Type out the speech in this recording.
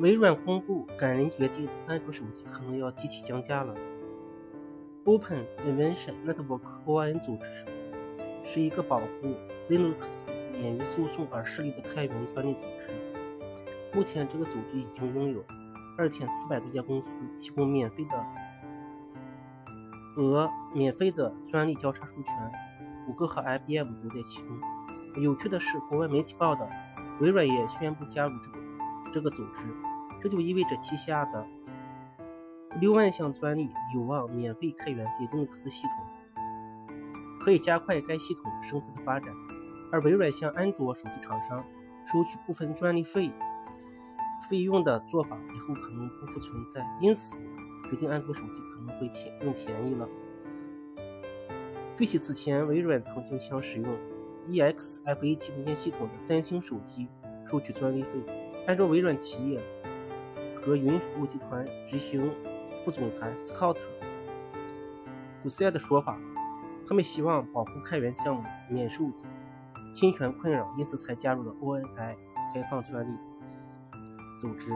微软公布感人决定，安卓手机可能要集体降价了。Open Invention Network (ON) 组织是一个保护 Linux 免于诉讼而设立的开源专利组织。目前，这个组织已经拥有二千四百多家公司提供免费的额免费的专利交叉授权，谷歌和 IBM 都在其中。有趣的是，国外媒体报道，微软也宣布加入这个这个组织，这就意味着旗下的。六万项专利有望免费开源给 Linux 系统，可以加快该系统生态的发展。而微软向安卓手机厂商收取部分专利费费用的做法，以后可能不复存在。因此，决定安卓手机可能会便更便宜了。据悉，此前微软曾经向使用 EXFAT 文件系统的三星手机收取专利费。按照微软企业和云服务集团执行。副总裁 Scott 古塞的说法，他们希望保护开源项目免受侵权困扰，因此才加入了 ONI 开放专利组织。